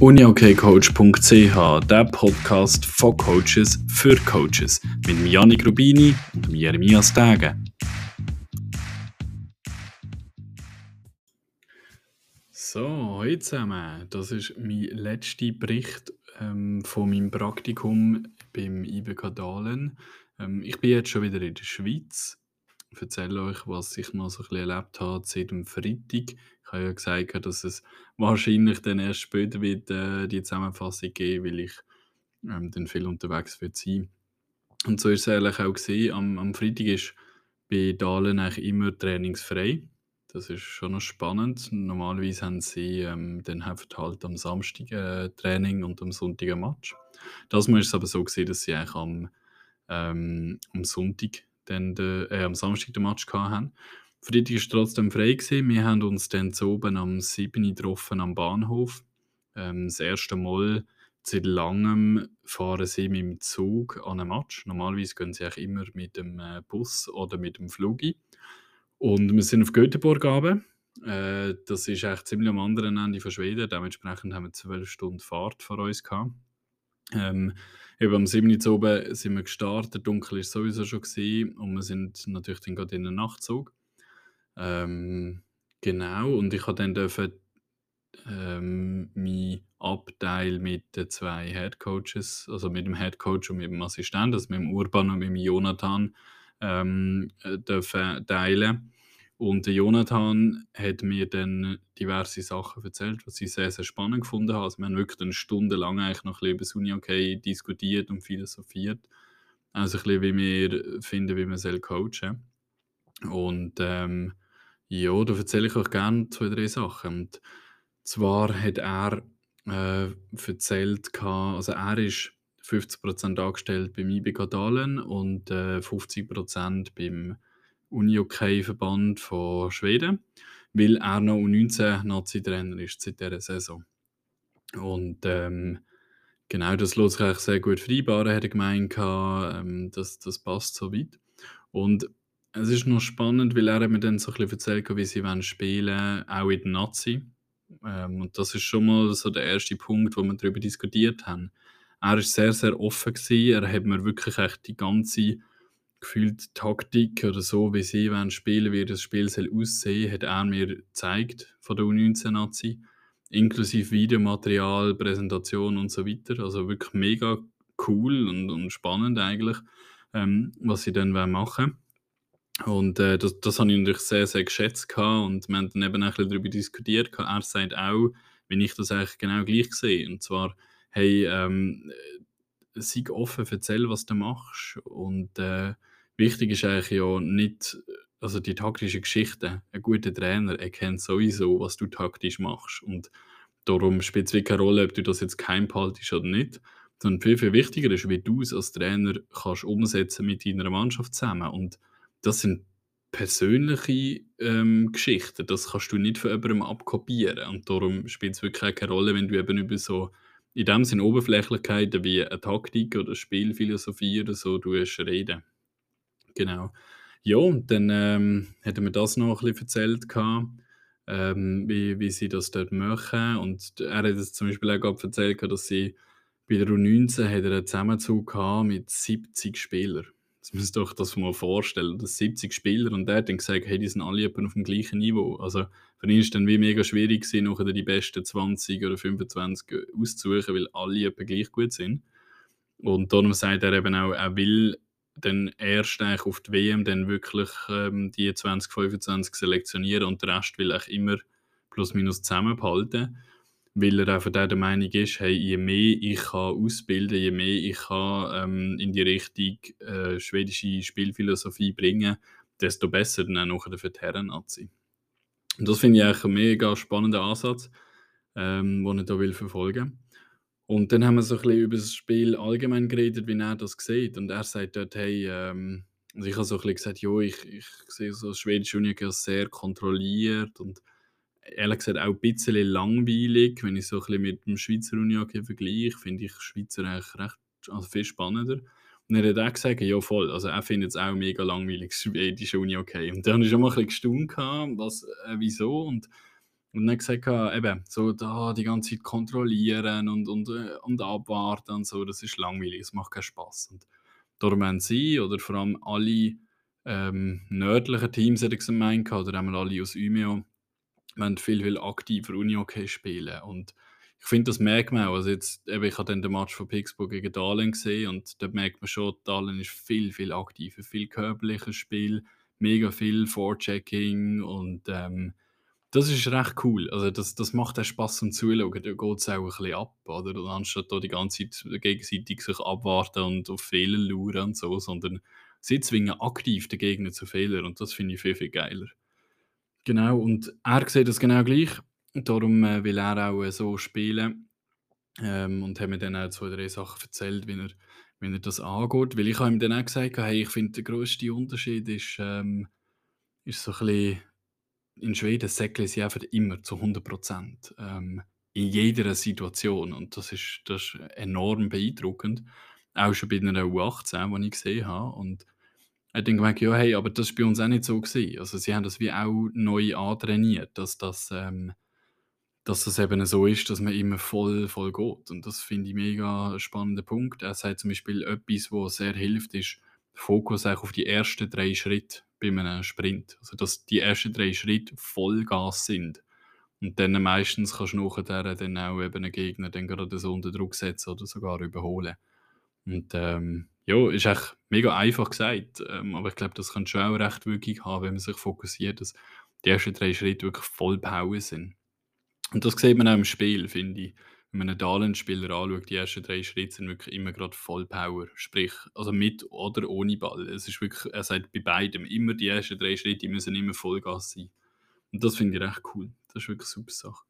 uniokcoach.ch, der Podcast von Coaches für Coaches mit dem Janik Rubini und Jeremias Tage. So, heute zusammen. Das ist mein letzter Bericht ähm, von meinem Praktikum beim IBK Dahlen. Ähm, ich bin jetzt schon wieder in der Schweiz. Ich erzähle euch, was ich noch so ein bisschen erlebt habe seit dem Freitag. Habe ja gesagt, dass es wahrscheinlich dann erst später wird äh, die Zusammenfassung geben, weil ich ähm, dann viel unterwegs wird sein. Und so ist es ehrlich auch gesehen. Am, am Freitag ist bei Dahlen eigentlich immer trainingsfrei. Das ist schon noch spannend. Normalerweise haben sie ähm, dann halt am Samstag äh, Training und am Sonntag ein Match. Das ist es aber so gesehen, dass sie eigentlich am, ähm, am Sonntag dann äh, am Samstag den Match hatten. Freitag war trotzdem frei. Gewesen. Wir haben uns dann zu oben am 7. getroffen am Bahnhof. Ähm, das erste Mal seit langem fahren sie mit dem Zug an einem Match. Normalerweise gehen sie eigentlich immer mit dem äh, Bus oder mit dem Flug. Und wir sind auf Göteborg runter. Äh, das ist echt ziemlich am anderen Ende von Schweden. Dementsprechend haben wir zwölf Stunden Fahrt vor uns gehabt. Ähm, eben am 7. Uhr oben sind wir gestartet, dunkel war sowieso schon gewesen, und wir sind natürlich dann gerade in den Nachtzug. Ähm, genau, und ich habe dann dürfen, ähm, mein Abteil mit den zwei Headcoaches, also mit dem Headcoach und mit dem Assistenten, also mit dem Urban und mit dem Jonathan, ähm, äh, dürfen teilen. Und der Jonathan hat mir dann diverse Sachen erzählt, was ich sehr, sehr spannend gefunden habe. Also wir haben wirklich eine Stunde lang eigentlich noch ein bisschen über das Uni-Okay diskutiert und philosophiert. Also ein bisschen, wie wir finden, wie man soll coachen Und ähm, ja, da erzähle ich euch gerne zwei, drei Sachen. Und zwar hat er äh, erzählt, also er ist 50% angestellt beim IBK Dahlen und äh, 50% beim Uni-OK-Verband von Schweden, weil er noch U19-Nazi-Trainer ist seit dieser Saison. Und ähm, genau, das lässt sich sehr gut vereinbaren, hat er gemeint, ähm, das, das passt so weit. Und es ist noch spannend, weil er mir dann so ein bisschen erzählt wie sie wollen spielen auch in der Nazi. Ähm, und das ist schon mal so der erste Punkt, wo wir darüber diskutiert haben. Er war sehr, sehr offen gewesen. Er hat mir wirklich echt die ganze gefühlt Taktik oder so, wie sie wollen spielen, wie das Spiel soll aussehen, hat er mir gezeigt von der U19-Nazi, inklusive Videomaterial, Präsentation und so weiter. Also wirklich mega cool und, und spannend eigentlich, ähm, was sie dann machen wollen. Und äh, das, das habe ich natürlich sehr, sehr geschätzt gehabt und wir haben dann eben ein darüber diskutiert. Er sagt auch, wenn ich das eigentlich genau gleich sehe. Und zwar, hey, ähm, sei offen, erzähl, was du machst. Und äh, wichtig ist eigentlich ja nicht, also die taktische Geschichte. Ein guter Trainer erkennt sowieso, was du taktisch machst. Und darum spielt es keine Rolle, ob du das jetzt kein behaltest oder nicht. Sondern viel, viel wichtiger ist, wie du es als Trainer kannst umsetzen mit deiner Mannschaft zusammen. Und das sind persönliche ähm, Geschichten. Das kannst du nicht von jemandem abkopieren. Und darum spielt es wirklich keine Rolle, wenn du eben über so, in dem Sinne Oberflächlichkeiten wie eine Taktik oder Spielphilosophie oder so du reden. Genau. Ja, und dann ähm, hat er mir das noch ein bisschen erzählt, gehabt, ähm, wie, wie sie das dort machen. Und er hat es zum Beispiel auch gerade erzählt, dass sie bei der U19 hat er einen Zusammenzug mit 70 Spielern. Das müsst ihr euch das mal vorstellen. Das 70 Spieler und der hat dann gesagt, hey, die sind alle auf dem gleichen Niveau. Also für ihn ist dann wie mega schwierig gewesen, nachher die besten 20 oder 25 auszusuchen, weil alle gleich gut sind. Und darum sagt er eben auch, er will dann erst eigentlich auf die WM dann wirklich ähm, die 20, 25 selektionieren und der Rest will er immer plus minus zusammenhalten weil er einfach der Meinung ist, hey, je mehr ich kann ausbilden, je mehr ich kann ähm, in die Richtung äh, schwedische Spielphilosophie bringen, desto besser dann auch für die Herren-Nazi. Und das finde ich eigentlich einen mega spannenden Ansatz, ähm, den ich hier will verfolgen Und dann haben wir so ein bisschen über das Spiel allgemein geredet, wie er das sieht. Und er sagt dort, hey, ähm, also ich habe so ein bisschen gesagt, ja, ich, ich sehe so das schwedische Union sehr kontrolliert und ehrlich gesagt auch ein bisschen langweilig, wenn ich so ein bisschen mit dem Schweizer Unihockey vergleiche, finde ich Schweizer eigentlich recht, also viel spannender. Und er hat auch gesagt, ja voll, also er findet es auch mega langweilig, schwedische Unihockey. Und dann habe ich schon mal ein bisschen gestaunt, was, äh, wieso. Und Und dann gesagt, eben, so da die ganze Zeit kontrollieren und, und, äh, und abwarten und so, das ist langweilig, es macht keinen Spaß. Und darum haben sie oder vor allem alle ähm, nördlichen Teams, hätte ich gemeint, oder einmal alle aus Umeå, wollen viel, viel aktiver Uni-Hockey spielen. Und ich finde, das merkt man auch. Also jetzt, eben, ich habe dann den Match von Pittsburgh gegen Dahlen gesehen und da merkt man schon, Dahlen ist viel, viel aktiver, viel körperliches Spiel, mega viel Vorchecking und ähm, das ist recht cool. Also das, das macht auch Spaß zum Zuschauen. Da geht es auch ein bisschen ab, oder? Anstatt da die ganze Zeit gegenseitig sich abwarten und auf Fehler lauern und so, sondern sie zwingen aktiv den Gegner zu Fehlern und das finde ich viel, viel geiler. Genau, und er sieht das genau gleich. Darum äh, will er auch äh, so spielen. Ähm, und hat mir dann auch zwei, drei Sachen erzählt, wie er, wie er das angeht. Weil ich habe ihm dann auch gesagt, hey, ich finde, der grösste Unterschied ist, ähm, ist so ein bisschen in Schweden säckeln sie einfach immer zu 100 Prozent. Ähm, in jeder Situation. Und das ist, das ist enorm beeindruckend. Auch schon bei einer U18, die ich gesehen habe. Und ich denke gemerkt, ja, hey, aber das war bei uns auch nicht so gewesen. Also sie haben das wie auch neu antrainiert, dass das, ähm, dass das eben so ist, dass man immer voll, voll geht. Und das finde ich mega einen spannenden Punkt. Er sagt zum Beispiel etwas, was sehr hilft, ist Fokus auf die ersten drei Schritte bei einem Sprint. Also, dass die ersten drei Schritte Vollgas sind. Und dann meistens kannst du nachher dann auch eben einen Gegner dann gerade so unter Druck setzen oder sogar überholen. Und ähm, ja, ist echt mega einfach gesagt, ähm, aber ich glaube, das kann schon auch recht Wirkung haben, wenn man sich fokussiert, dass die ersten drei Schritte wirklich voll Power sind. Und das sieht man auch im Spiel, finde ich wenn man einen Dahlen-Spieler anschaut, die ersten drei Schritte sind wirklich immer gerade Vollpower. Sprich, also mit oder ohne Ball. Es ist wirklich, er sagt bei beidem, immer die ersten drei Schritte die müssen immer Vollgas sein. Und das finde ich recht cool. Das ist wirklich eine super Sache.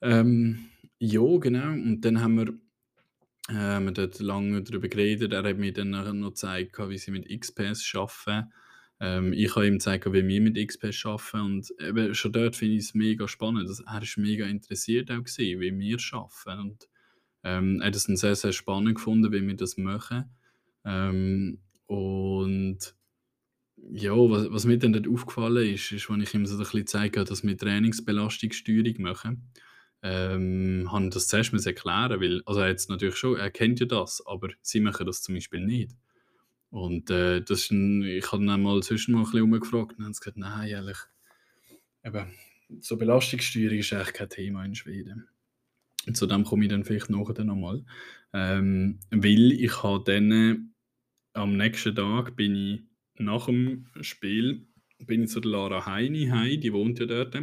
Ähm, ja, genau. Und dann haben wir, äh, wir dort lange darüber geredet. Er hat mir dann noch gezeigt, wie sie mit XPS arbeiten. Ähm, ich habe ihm gezeigt, wie wir mit XP arbeiten und eben schon dort finde ich es mega spannend. Also, er war mega interessiert auch gewesen, wie wir arbeiten und ähm, er hat es sehr, sehr spannend gefunden, wie wir das machen. Ähm, und ja, was, was mir dann dort aufgefallen ist, ist, als ich ihm so ein bisschen gezeigt habe, dass wir Trainingsbelastungssteuerung machen, ähm, habe das zuerst erklären weil, also er jetzt natürlich schon, er kennt ja das, aber sie machen das zum Beispiel nicht. Und äh, das ist ein, ich habe dann mal zwischen mal ein bisschen umgefragt und haben gesagt, nein, ehrlich, eben, so Belastungssteuerung ist eigentlich kein Thema in Schweden. Und zu dem komme ich dann vielleicht nachher nochmal. Ähm, weil ich habe dann am nächsten Tag bin ich nach dem Spiel bin ich zu Lara Heini heim, die wohnt ja dort.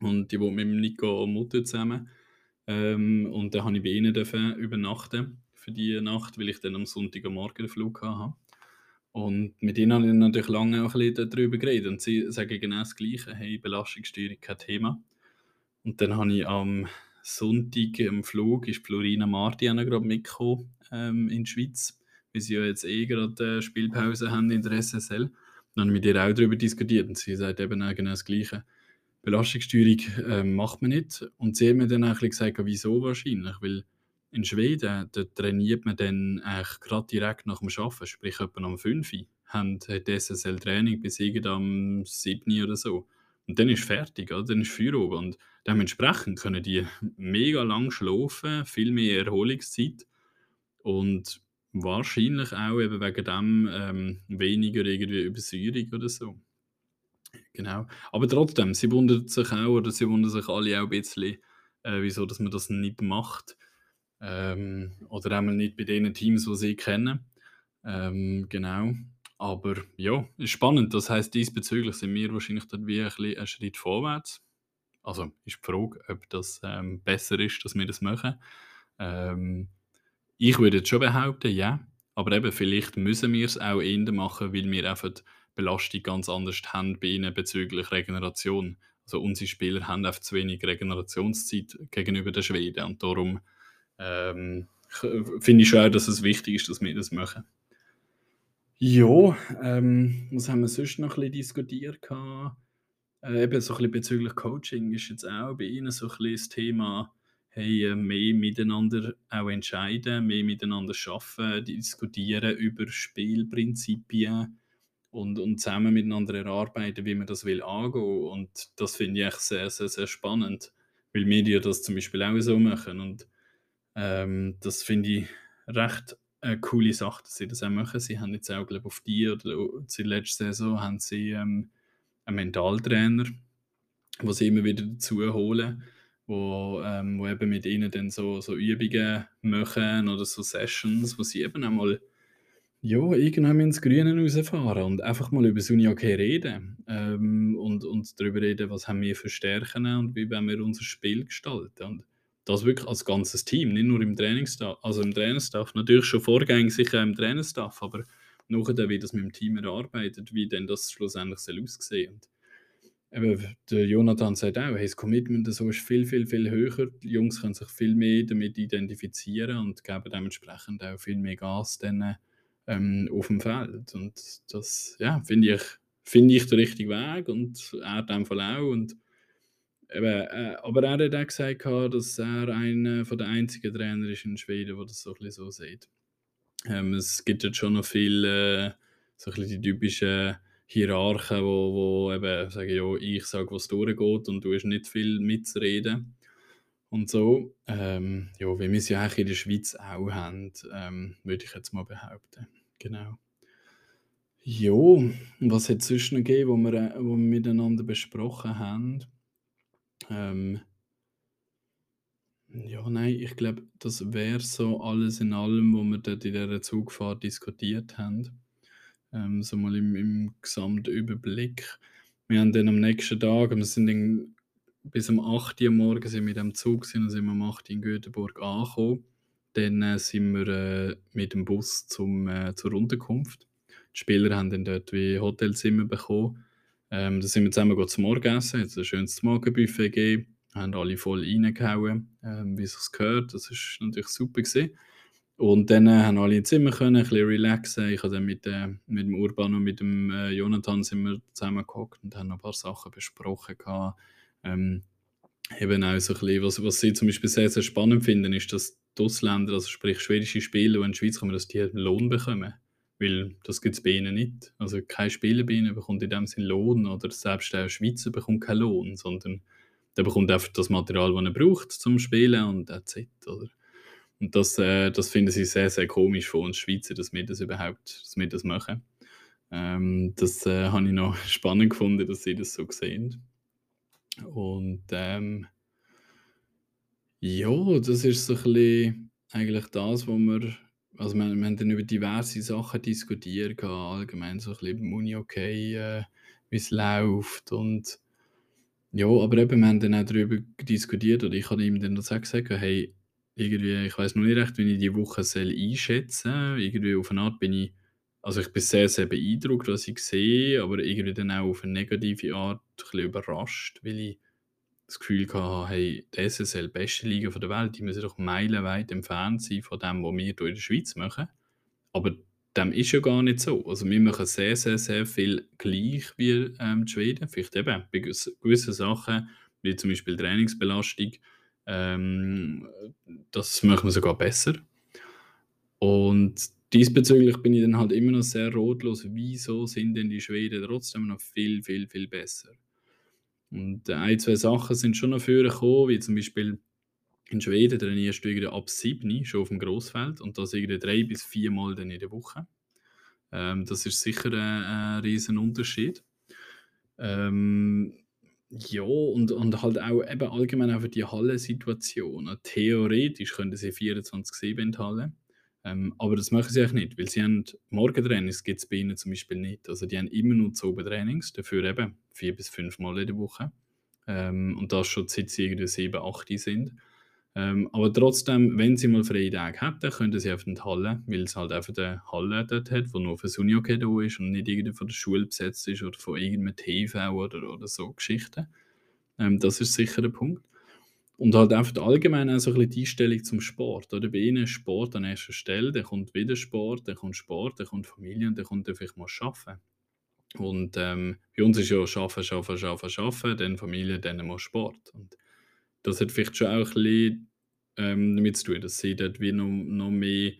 Und die wohnt mit dem Nico und Mutter zusammen. Ähm, und dann habe ich bei ihnen übernachten für die Nacht, weil ich dann am Sonntagmorgen den Flug hatte. Und mit ihnen habe ich natürlich lange auch ein bisschen darüber geredet. Und sie sagen genau das Gleiche: hey, Belastungssteuerung kein Thema. Und dann habe ich am Sonntag am Flug ist Florina Marti gerade mitgekommen ähm, in die Schweiz, weil sie ja jetzt eh gerade äh, Spielpause haben in der SSL. Dann habe ich mit ihr auch darüber diskutiert und sie sagt eben genau das Gleiche. Belastungssteuerung äh, macht man nicht. Und sie hat mir dann auch gesagt, wieso wahrscheinlich, weil in Schweden, da trainiert man dann eigentlich gerade direkt nach dem Arbeiten, sprich etwa am 5 Uhr, haben die SSL-Training bis am 7 oder so. Und dann ist fertig, oder? dann ist Feierabend. Und dementsprechend können die mega lang schlafen, viel mehr Erholungszeit und wahrscheinlich auch eben wegen dem ähm, weniger irgendwie Übersäuerung oder so. Genau. Aber trotzdem, sie wundern sich auch, oder sie wundern sich alle auch ein bisschen, äh, wieso dass man das nicht macht. Ähm, oder einmal nicht bei den Teams, die sie kennen. Ähm, genau. Aber ja, ist spannend. Das heißt, diesbezüglich sind wir wahrscheinlich dann wie ein einen Schritt vorwärts. Also ist die Frage, ob das ähm, besser ist, dass wir das machen. Ähm, ich würde jetzt schon behaupten, ja. Aber eben, vielleicht müssen wir es auch eher machen, weil wir einfach Belastung ganz anders haben bei ihnen bezüglich Regeneration. Also unsere Spieler haben einfach zu wenig Regenerationszeit gegenüber den Schweden und darum ähm, finde ich schon dass es wichtig ist, dass wir das machen. Ja, ähm, was haben wir sonst noch ein bisschen diskutiert? Äh, eben so ein bisschen bezüglich Coaching ist jetzt auch bei Ihnen so ein bisschen das Thema, hey, äh, mehr miteinander auch entscheiden, mehr miteinander arbeiten, diskutieren über Spielprinzipien und und zusammen miteinander erarbeiten, wie man das will angehen. Und das finde ich echt sehr, sehr, sehr spannend, weil ja das zum Beispiel auch so machen und, ähm, das finde ich recht eine coole Sache, dass sie das auch machen. Sie haben jetzt auch, glaube auf die oder zur letzten Saison haben sie, ähm, einen Mentaltrainer, wo sie immer wieder dazu holen, wo ähm, wo eben mit ihnen dann so so Übungen machen oder so Sessions, wo sie eben auch mal ja, irgendwann ins Grüne rausfahren und einfach mal über das Unihockey reden, ähm, und und darüber reden, was haben wir für Stärken und wie wollen wir unser Spiel gestalten. Und das wirklich als ganzes Team, nicht nur im Trainingssta also im Trainerstaff, natürlich schon vorgängig sicher im Trainerstaff, aber nachher wie das mit dem Team erarbeitet, wie denn das schlussendlich soll aussehen. Und eben, der Jonathan sagt auch, hey, das Commitment so ist viel, viel, viel höher. Die Jungs können sich viel mehr damit identifizieren und geben dementsprechend auch viel mehr Gas dann ähm, auf dem Feld. Und das, ja, finde ich, finde ich der richtige Weg und er in dem Fall auch. Und eben, äh, aber er hat auch gesagt, dass er einer den einzigen Trainer ist in Schweden, der das so ein so sieht. Ähm, es gibt jetzt schon noch viele, äh, so die typischen Hierarchen, wo, wo eben sagen, ja, ich sage, was durchgeht und du hast nicht viel mitzureden und so. Ähm, ja, wie wir es ja eigentlich in der Schweiz auch haben, ähm, würde ich jetzt mal behaupten. Genau. Jo, was hat es sonst noch gegeben, wo wir, äh, wo wir miteinander besprochen haben? Ähm, ja, nein, ich glaube, das wäre so alles in allem, wo wir dort in dieser Zugfahrt diskutiert haben. Ähm, so mal im, im Gesamtüberblick. Wir haben dann am nächsten Tag, wir sind dann bis um 8 Uhr morgens sind wir mit dem Zug sind, sind wir um 8 Uhr in Göteborg angekommen. Dann äh, sind wir äh, mit dem Bus zum, äh, zur Unterkunft. Die Spieler haben dann dort wie Hotelzimmer bekommen. Ähm, da sind wir zusammen zum Morgenessen, jetzt ein schönes Morgenbuffet gegeben, haben alle voll reingehauen, ähm, wie es gehört. Das war natürlich super gewesen. Und dann äh, haben alle ins Zimmer können, ein bisschen relaxen. Ich habe dann mit, äh, mit dem Urban und mit dem äh, Jonathan zusammengehockt und haben noch ein paar Sachen besprochen. Gehabt. Ähm, eben auch so ein bisschen, was, was sie zum Beispiel sehr, sehr spannend finden, ist, dass Ausländer, also sprich schwedische Spieler, die in die Schweiz kommen, dass die einen Lohn bekommen. Weil das gibt es bei ihnen nicht. Also kein Spieler bei ihnen bekommt in dem Sinne Lohn oder selbst der Schweizer bekommt keinen Lohn, sondern der bekommt einfach das Material, das er braucht zum Spielen und that's it, oder? Und das, äh, das finden sie sehr, sehr komisch von uns Schweizer, dass wir das überhaupt dass wir das machen. Ähm, das äh, habe ich noch spannend gefunden, dass sie das so sehen. Und ähm, ja, das ist so ein bisschen eigentlich das, wo wir also wir wir haben dann über diverse Sachen diskutiert allgemein so ein bisschen im Unihockey, äh, es läuft und ja, aber eben, wir haben dann auch darüber diskutiert oder ich habe ihm dann auch gesagt, hey, irgendwie, ich weiß noch nicht recht, wie ich die Woche soll einschätzen Irgendwie auf eine Art bin ich also ich bin sehr, sehr beeindruckt, was ich sehe, aber irgendwie dann auch auf eine negative Art ein bisschen überrascht, weil ich das Gefühl hatte, hey, die SSL, beste Liga der Welt, die müssen doch meilenweit entfernt sein von dem, was wir hier in der Schweiz machen. Aber dem ist ja gar nicht so. Also wir machen sehr, sehr, sehr viel gleich wie ähm, die Schweden. Vielleicht eben bei gewissen Sachen, wie zum Beispiel Trainingsbelastung, ähm, das machen wir sogar besser. Und diesbezüglich bin ich dann halt immer noch sehr rotlos, wieso sind denn die Schweden trotzdem noch viel, viel, viel besser. Und äh, ein, zwei Sachen sind schon noch früher gekommen, wie zum Beispiel in Schweden trainierst du ab 7 schon auf dem Grossfeld und das irgendwie drei bis vier Mal dann in der Woche. Ähm, das ist sicher ein, ein riesen Unterschied. Ähm, ja, und, und halt auch eben allgemein auch für die Hallensituation. Theoretisch könnten sie 24-7 in die Halle, ähm, aber das machen sie auch nicht, weil sie haben Morgentrainings gibt es bei ihnen zum Beispiel nicht. Also die haben immer nur Zobentrainings, dafür eben vier bis fünf Mal in der Woche. Ähm, und das schon seit sie irgendwie sieben, acht sind. Ähm, aber trotzdem, wenn sie mal freie Tage hätten, könnten sie auf die Halle, weil es halt einfach eine Halle dort hat, die nur für das Unihockey da ist und nicht irgendwie von der Schule besetzt ist oder von irgendeinem TV oder, oder so Geschichten. Ähm, das ist sicher der Punkt. Und halt einfach allgemein auch so ein bisschen die Einstellung zum Sport. Oder? Bei ihnen ist Sport an erster Stelle, dann kommt wieder Sport, dann kommt Sport, dann kommt Familie und dann kommt dann vielleicht mal Arbeiten. Und ähm, bei uns ist ja Arbeiten, Arbeiten, Arbeiten, Arbeiten, dann Familie, dann mal Sport. Und das hat vielleicht schon auch ein bisschen ähm, damit zu tun, dass sie dort wie noch, noch mehr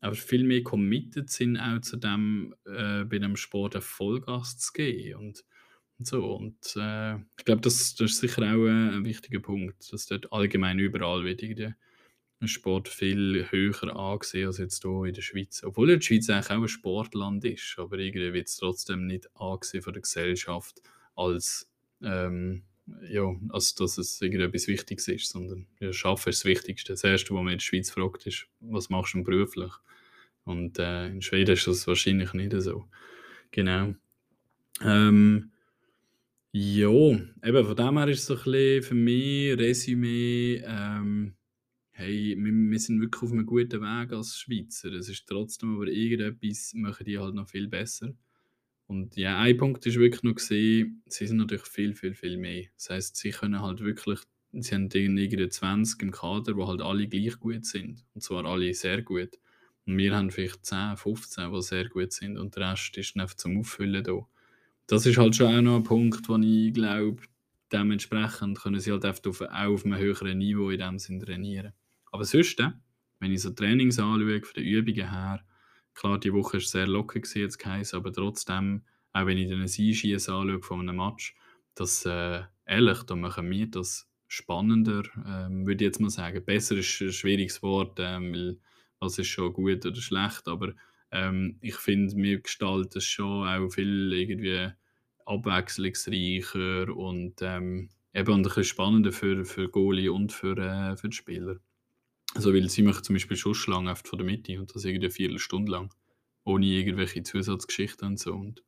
aber viel mehr committed sind auch zu dem, äh, bei dem Sport Vollgas zu geben und und so. Und, äh, ich glaube, das das ist sicher auch, äh, 'n wichtiger Punkt, dass dort allgemein überall wird irgendwie Sport viel höher angesehen als jetzt hier in der Schweiz. Obwohl ja die Schweiz eigentlich auch ein Sportland ist, aber irgendwie wird es trotzdem nicht angesehen von der Gesellschaft als, ähm ja, als dass es irgendetwas Wichtiges ist, sondern ja, Arbeiten ist das Wichtigste. Das Erste, was man in der Schweiz fragt, ist: «Was machst du beruflich?» Und, äh, in Schweden ist das wahrscheinlich nicht so. Genau. Ähm, ja, eben von dem her ist es so ein bisschen für mich Resümee, ähm, hey, wir wir sind wirklich auf einem guten Weg als Schweizer. Es ist trotzdem aber irgendetwas machen die halt noch viel besser. Und ja, ein Punkt ist wirklich noch gesehen, sie sind natürlich viel, viel, viel mehr. Das heisst, sie können halt wirklich sie haben irgendwie 20 im Kader, die halt alle gleich gut sind, und zwar alle sehr gut. Und wir haben vielleicht 10, 15, die sehr gut sind und der Rest ist einfach zum Auffüllen da. Das ist halt schon auch noch ein Punkt, wo ich glaube, dementsprechend können sie halt auf auch auf 'nem höheren Niveau in dem Sinn trainieren. Aber sonst, äh, wenn ich so Trainings anschaue, von den Übungen her klar, die Woche war sehr locker gewesen, hat's geheißen, aber trotzdem, auch wenn ich dann ein Einschiessen anschaue von einem Match, das, äh ehrlich, da machen wir das spannender, ähm, würde ich jetzt mal sagen. Besser ist ein schwieriges Wort, ähm, weil was ist schon gut oder schlecht, aber, ähm, ich finde, wir gestalten es schon auch viel irgendwie abwechslungsreicher und, ähm, eben ein bisschen spannender für für Goalie und für, äh, für die Spieler. Also, weil sie machen zum Beispiel Schussschlangen von der Mitte und das irgendwie 'ne Viertelstunde lang, ohne irgendwelche Zusatzgeschichten und so. Und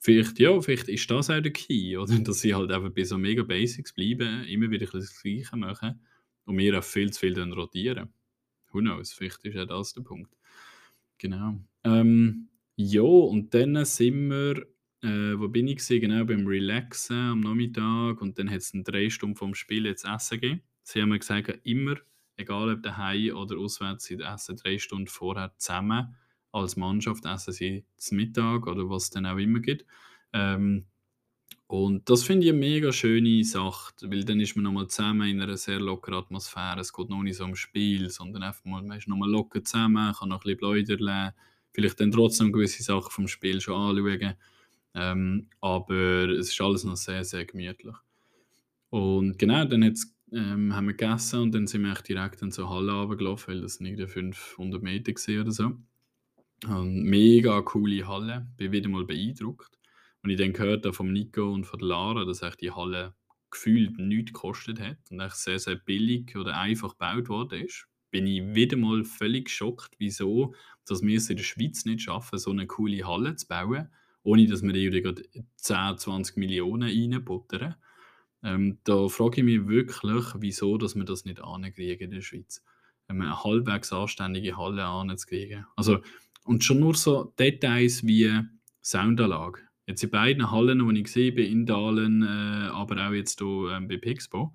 vielleicht ja, vielleicht ist das auch der Key, oder? Dass sie halt einfach bei so mega Basics bleiben, immer wieder ein bisschen das Gleiche machen und wir auch viel zu viel dann rotieren. Who knows? Vielleicht ist auch das der Punkt. Genau. Ähm, ja, und dann sind wir äh, wo bin ich gewesen? Genau, beim Relaxen am Nachmittag und dann hat's dann 3 Stunden vorm Spiel jetzt Essen gegeben. Sie haben mir gesagt, immer egal ob daheim oder auswärts, sie essen drei Stunden vorher zusammen als Mannschaft, essen sie zu Mittag oder was es dann auch immer gibt. Ähm, und das finde ich eine mega schöne Sache, weil dann ist man nochmal zusammen in einer sehr lockeren Atmosphäre. Es geht noch nicht so ums Spiel, sondern einfach mal, man ist nochmal locker zusammen, kann noch ein bisschen pläudern, vielleicht dann trotzdem gewisse Sachen vom Spiel schon anschauen. Ähm, aber es ist alles noch sehr, sehr gemütlich. Und genau, dann ähm, haben wir gegessen und dann sind wir echt direkt in so Halle runtergelaufen, weil das irgendwie 500 Meter gewesen oder so. Und mega coole Halle, bin wieder mal beeindruckt. Und ich dann gehört habe vom Nico und von Lara, dass echt die Halle gefühlt nichts gekostet hat und echt sehr, sehr billig oder einfach gebaut worden ist. Bin ich wieder mal völlig geschockt, wieso dass wir es in der Schweiz nicht schaffen, so eine coole Halle zu bauen, ohne dass wir grad 10, 20 Millionen reinbuttern. Ähm, da frage ich mich wirklich, wieso dass wir das nicht hinkriegen in der Schweiz. Ähm, eine halbwegs anständige Halle hinzukriegen. Also und schon nur so Details wie Soundanlage. Jetzt in beiden Hallen, wo ich gesehen bin, in Dahlen, äh, aber auch jetzt hier, ähm, bei Pixbo,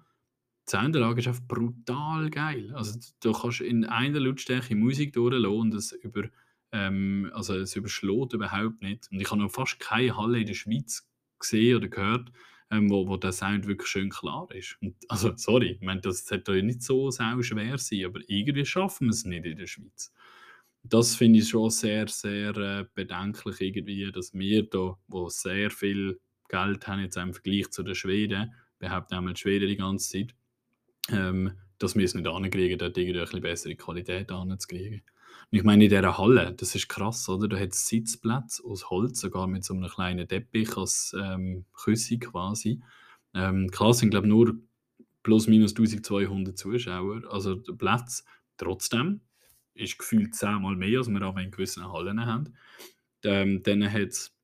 die Soundanlage ist einfach brutal geil. Also, du kannst in einer Lautstärke Musik durchlassen und es über ähm, also es überschlägt überhaupt nicht. Und ich habe noch fast keine Halle in der Schweiz gesehen oder gehört, ähm, wo, wo der Sound wirklich schön klar ist. Und, also, sorry, ich meine, das sollte ja nicht so schwer sein, aber irgendwie schaffen wir es nicht in der Schweiz. Das finde ich schon sehr, sehr äh, bedenklich irgendwie, dass wir da, wo sehr viel Geld haben, jetzt im Vergleich zu den Schweden, behaupten einmal die Schweden die ganze Zeit, ähm, dass wir es nicht hinkriegen, dort irgendwie eine bisschen bessere Qualität hinzukriegen. Und ich meine, in dieser Halle, das ist krass, oder? Da hat es Sitzplätze aus Holz, sogar mit so einem kleinen Teppich als ähm, Küsse quasi. Ähm, klar sind, glaube ich, nur plus minus 1200 Zuschauer, also Platz. Trotzdem ist gefühlt zehnmal mehr, als wir auch in gewissen Hallen haben. Ähm, dann hat es,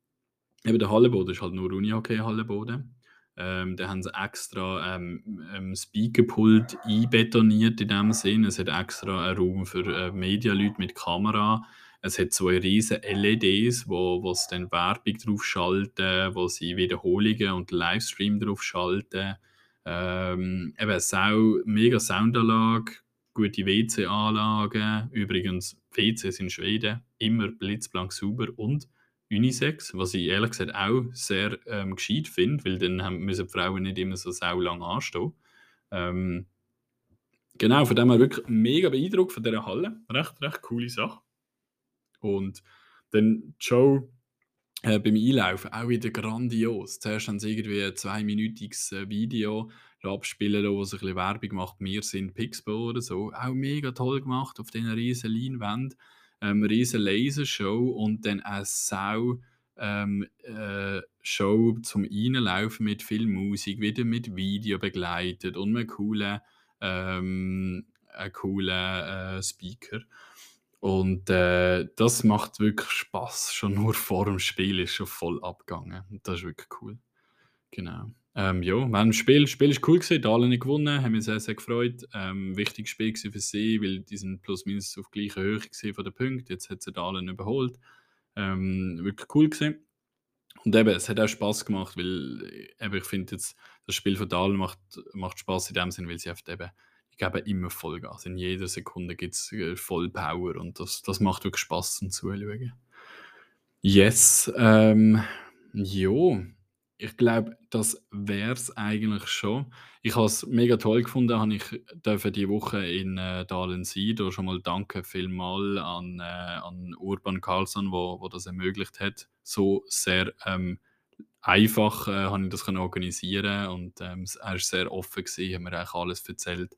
eben der Hallenboden ist halt nur Unihockey-Hallenboden. Ähm, da haben sie extra ähm, ähm, Speakerpult einbetoniert in dem Sinn. Es hat extra einen Raum für äh, Medialeute mit Kamera. Es hat zwei riesen LEDs, wo, wo sie dann Werbung drauf schalten, wo sie Wiederholungen und Livestream drauf schalten. Ähm, eben Sau mega Soundanlage, gute WC-Anlagen. Übrigens, WCs in Schweden immer blitzblank sauber und Unisex, was ich ehrlich gesagt auch sehr ähm, gescheit finde, weil dann haben, müssen die Frauen nicht immer so sau lang anstehen. Ähm, genau, von dem her wirklich mega beeindruckt von dieser Halle. Recht, recht coole Sache. Und dann Show äh, beim Einlaufen auch wieder grandios. Zuerst haben sie irgendwie ein zweiminütiges äh, Video abspielen lassen, wo sie ein bisschen Werbung macht. Wir sind Pixbo oder so. Auch mega toll gemacht auf diesen riesen Leinwand. Ähm, riesen Lasershow und dann eine Sau ähm, äh, Show zum Reinlaufen mit viel Musik, wieder mit Video begleitet und einem coolen, ähm, einen coolen äh, Speaker. Und äh, das macht wirklich Spaß. Schon nur vor dem Spiel ist schon voll abgegangen. Das ist wirklich cool. Genau. Ähm, ja, wir haben Spiel, Spiel ist cool gewesen, alle nicht gewonnen, haben mich sehr, sehr gefreut. Ähm, wichtiges Spiel für sie, weil die sind plus minus auf gleicher Höhe von den Punkten. Jetzt hat sie Dahlen überholt. Ähm, wirklich cool gewesen. Und eben, es hat auch Spaß gemacht, weil eben, ich finde jetzt, das Spiel von Dahlen macht, macht Spaß in dem Sinn, weil sie oft eben, ich gebe immer Vollgas. In jeder Sekunde gibt es äh, voll Power und das, das macht wirklich Spaß zum Zuschauen. Yes, ähm, jo, ich glaube, das wäre es eigentlich schon. Ich habe es mega toll gefunden, habe ich dürfen die Woche in äh, Dahlen sein. Da schon mal danke vielmal an, äh, an Urban Carlson, wo, wo das ermöglicht hat. So sehr ähm, einfach äh, habe ich das können organisieren und ähm, er war sehr offen gewesen, hat mir eigentlich alles erzählt.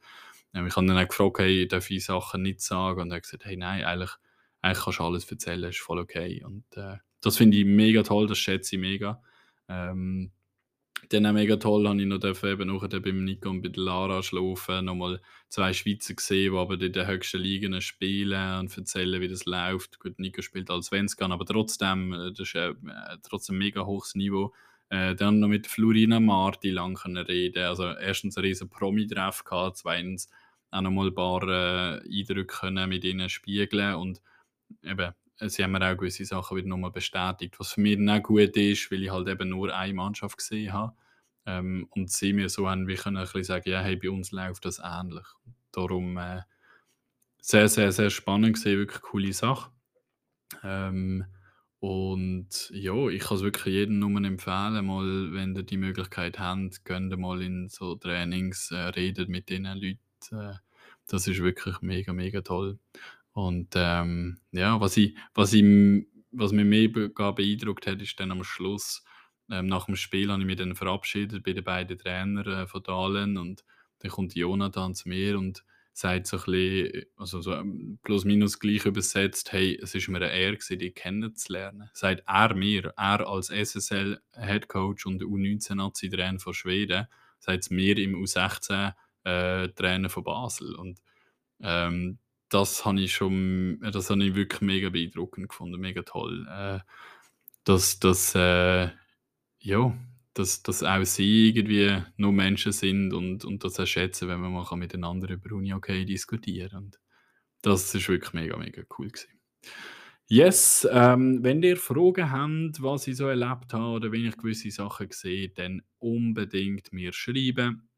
Ähm, ich habe dann auch gefragt, hey, darf ich Sachen nicht sagen? Und er hat gesagt, hey, nein, eigentlich, eigentlich kannst du alles erzählen, ist voll okay. Und äh, das finde ich mega toll, das schätze ich mega. Ähm, dann auch mega toll, habe ich noch dürfen, eben nachher beim Nico und bei Lara schlafen, nochmal zwei Schweizer gesehen, die aber in den höchsten Ligen spielen und erzählen, wie das läuft. Gut, Nico spielt als Svenskan, aber trotzdem, äh, das ist äh, trotzdem ein mega hohes Niveau. Äh, dann noch mit Florina Marti lang reden. Also erstens ein riesen Promi-Treff gehabt, zweitens auch noch mal ein paar äh, Eindrücke mit ihnen spiegeln und eben sie haben mir auch gewisse Sachen wieder nochmal bestätigt, was für mich dann auch gut ist, weil ich halt eben nur eine Mannschaft gesehen habe ähm, und sie mir so haben, wir können ein bisschen sagen, ja, hey, bei uns läuft das ähnlich. Darum äh, sehr, sehr, sehr spannend gesehen, wirklich coole Sache. Ähm, und ja, ich kann es wirklich jedem nur empfehlen, mal, wenn ihr die Möglichkeit habt, geht mal in so Trainings, äh, redet mit diesen Leuten. Äh, das ist wirklich mega, mega toll. Und ähm, ja, was, ich, was, ich, was mich mega beeindruckt hat, ist dann am Schluss, ähm, nach dem Spiel habe ich mich dann verabschiedet bei den beiden Trainern äh, von Dahlen und dann kommt Jonathan zu mir und sagt so ein bisschen, also so ähm, plus minus gleich übersetzt, hey, es ist mir eine Ehre gewesen, dich kennenzulernen. Sagt er mir, er als SSL Head Coach und U19 Nazi Trainer von Schweden, sagt es mir im U16 äh, Trainer von Basel und ähm, das habe ich schon, das habe ich wirklich mega beeindruckend gefunden, mega toll. Äh, dass, dass, äh, ja, dass, dass auch sie irgendwie nur Menschen sind und, und das auch schätzen, wenn man mal miteinander über Uni okay diskutieren und das ist wirklich mega, mega cool gewesen. Yes, ähm, wenn ihr Fragen habt, was ich so erlebt habe oder wenn ich gewisse Sachen sehe, dann unbedingt mir schreiben.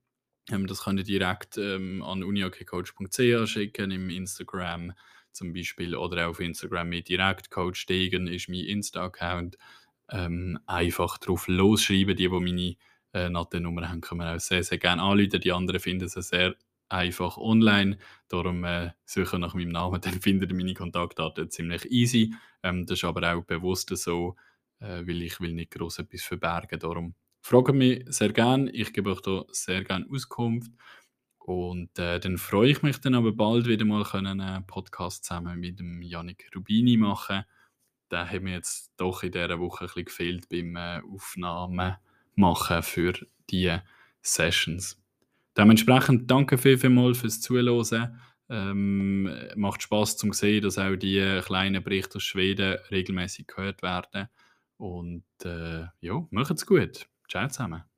Ähm, das könnt ihr direkt ähm, an uniokcoach.ch schicken, im Instagram zum Beispiel oder auf Instagram mit direkt Coach Degen ist mein Insta-Account. Ähm, einfach drauf losschreiben. Die, die meine äh, Natte-Nummer haben, können wir auch sehr, sehr gerne anrufen. Die anderen finden es sehr einfach online. Darum äh, suchen nach meinem Namen, dann findet ihr meine Kontaktdaten ziemlich easy. Ähm, das ist aber auch bewusst so, äh, weil ich will nicht groß etwas verbergen. Darum Fragt mich sehr gerne, ich gebe euch da sehr gerne Auskunft. Und äh, dann freue ich mich dann aber bald wieder mal einen Podcast zusammen mit dem Yannick Rubini machen. Der hat mir jetzt doch in dieser Woche ein bisschen gefehlt beim äh, Aufnahmen machen für diese Sessions. Dementsprechend danke viel, viel mal fürs Zuhören. Ähm, macht Spaß zu sehen, dass auch die kleinen Berichte aus Schweden regelmäßig gehört werden. Und äh, ja, macht's gut. Ciao zusammen.